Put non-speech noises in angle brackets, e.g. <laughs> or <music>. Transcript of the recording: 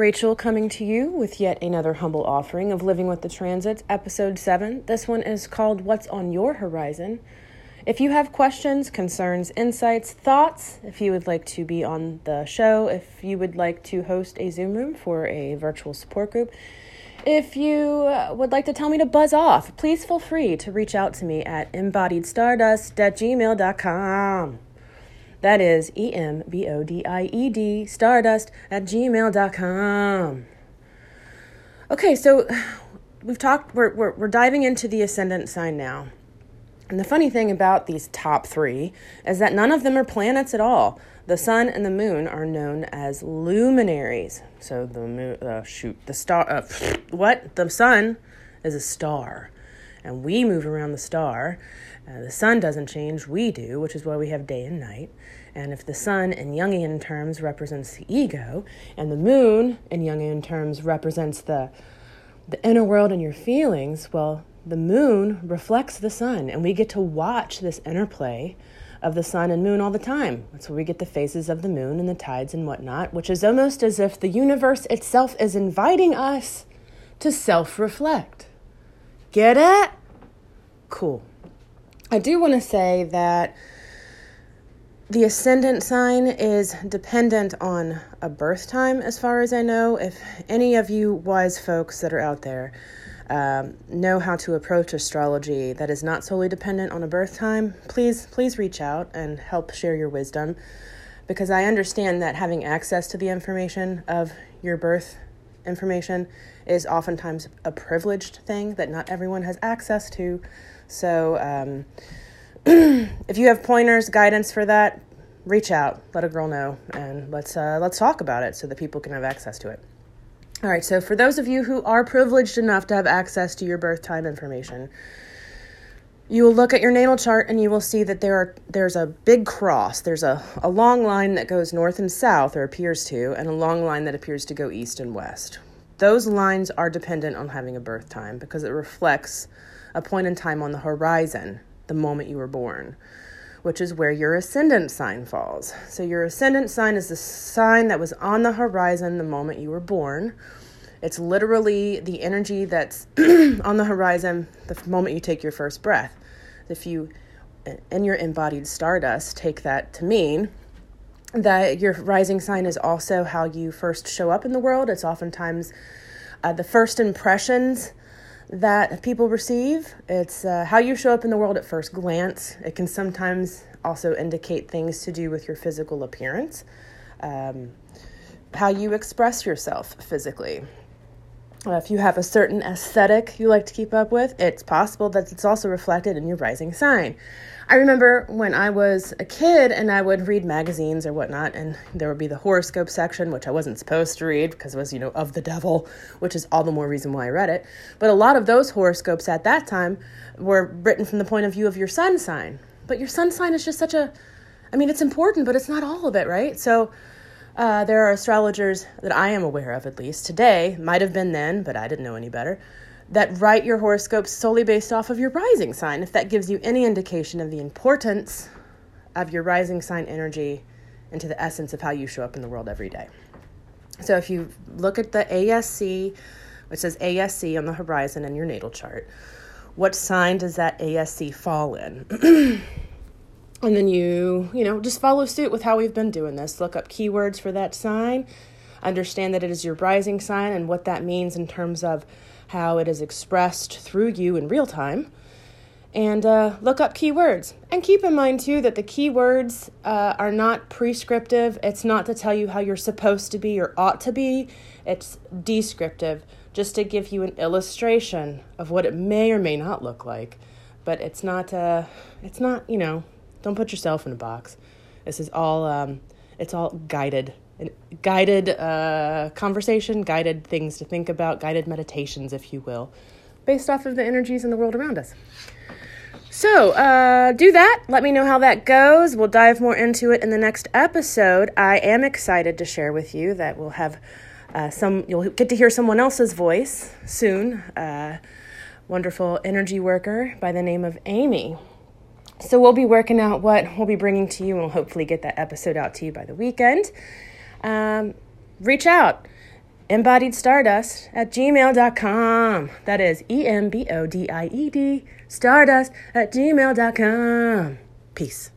Rachel coming to you with yet another humble offering of Living with the Transits, episode 7. This one is called What's on Your Horizon. If you have questions, concerns, insights, thoughts, if you would like to be on the show, if you would like to host a Zoom room for a virtual support group, if you uh, would like to tell me to buzz off, please feel free to reach out to me at embodiedstardust at gmail.com. That is E M B O D I E D stardust at gmail.com. Okay, so we've talked, we're, we're, we're diving into the ascendant sign now. And the funny thing about these top three is that none of them are planets at all. The sun and the moon are known as luminaries. So the moon, uh, shoot, the star, uh, <laughs> what? The sun is a star. And we move around the star. Uh, the sun doesn't change, we do, which is why we have day and night. And if the sun in Jungian terms represents the ego, and the moon in Jungian terms represents the the inner world and your feelings, well, the moon reflects the sun, and we get to watch this interplay of the sun and moon all the time. That's where we get the phases of the moon and the tides and whatnot, which is almost as if the universe itself is inviting us to self reflect. Get it? Cool. I do want to say that the ascendant sign is dependent on a birth time, as far as I know. If any of you wise folks that are out there um, know how to approach astrology that is not solely dependent on a birth time, please please reach out and help share your wisdom, because I understand that having access to the information of your birth information is oftentimes a privileged thing that not everyone has access to. So, um, <clears throat> if you have pointers, guidance for that, reach out, let a girl know, and let's uh, let's talk about it so that people can have access to it. All right, so for those of you who are privileged enough to have access to your birth time information, you will look at your natal chart and you will see that there are there's a big cross. There's a, a long line that goes north and south, or appears to, and a long line that appears to go east and west. Those lines are dependent on having a birth time because it reflects a point in time on the horizon, the moment you were born, which is where your ascendant sign falls. So, your ascendant sign is the sign that was on the horizon the moment you were born. It's literally the energy that's <clears throat> on the horizon the moment you take your first breath. If you, in your embodied stardust, take that to mean that your rising sign is also how you first show up in the world. It's oftentimes uh, the first impressions that people receive. It's uh, how you show up in the world at first glance. It can sometimes also indicate things to do with your physical appearance, um, how you express yourself physically. Uh, if you have a certain aesthetic you like to keep up with, it's possible that it's also reflected in your rising sign. I remember when I was a kid and I would read magazines or whatnot, and there would be the horoscope section, which I wasn't supposed to read because it was, you know, of the devil, which is all the more reason why I read it. But a lot of those horoscopes at that time were written from the point of view of your sun sign. But your sun sign is just such a, I mean, it's important, but it's not all of it, right? So, uh, there are astrologers that I am aware of, at least today, might have been then, but I didn't know any better, that write your horoscope solely based off of your rising sign, if that gives you any indication of the importance of your rising sign energy into the essence of how you show up in the world every day. So if you look at the ASC, which says ASC on the horizon in your natal chart, what sign does that ASC fall in? <clears throat> And then you, you know, just follow suit with how we've been doing this. Look up keywords for that sign. Understand that it is your rising sign and what that means in terms of how it is expressed through you in real time. And uh, look up keywords. And keep in mind, too, that the keywords uh, are not prescriptive. It's not to tell you how you're supposed to be or ought to be, it's descriptive, just to give you an illustration of what it may or may not look like. But it's not, uh, it's not, you know, don't put yourself in a box. This is all um, it's all guided guided uh, conversation, guided things to think about, guided meditations, if you will, based off of the energies in the world around us. So, uh, do that. Let me know how that goes. We'll dive more into it in the next episode. I am excited to share with you that we'll have uh, some, you'll get to hear someone else's voice soon. Uh, wonderful energy worker by the name of Amy. So we'll be working out what we'll be bringing to you, and we'll hopefully get that episode out to you by the weekend. Um, reach out embodied stardust at gmail.com. That is E M B O D I E D stardust at gmail.com. Peace.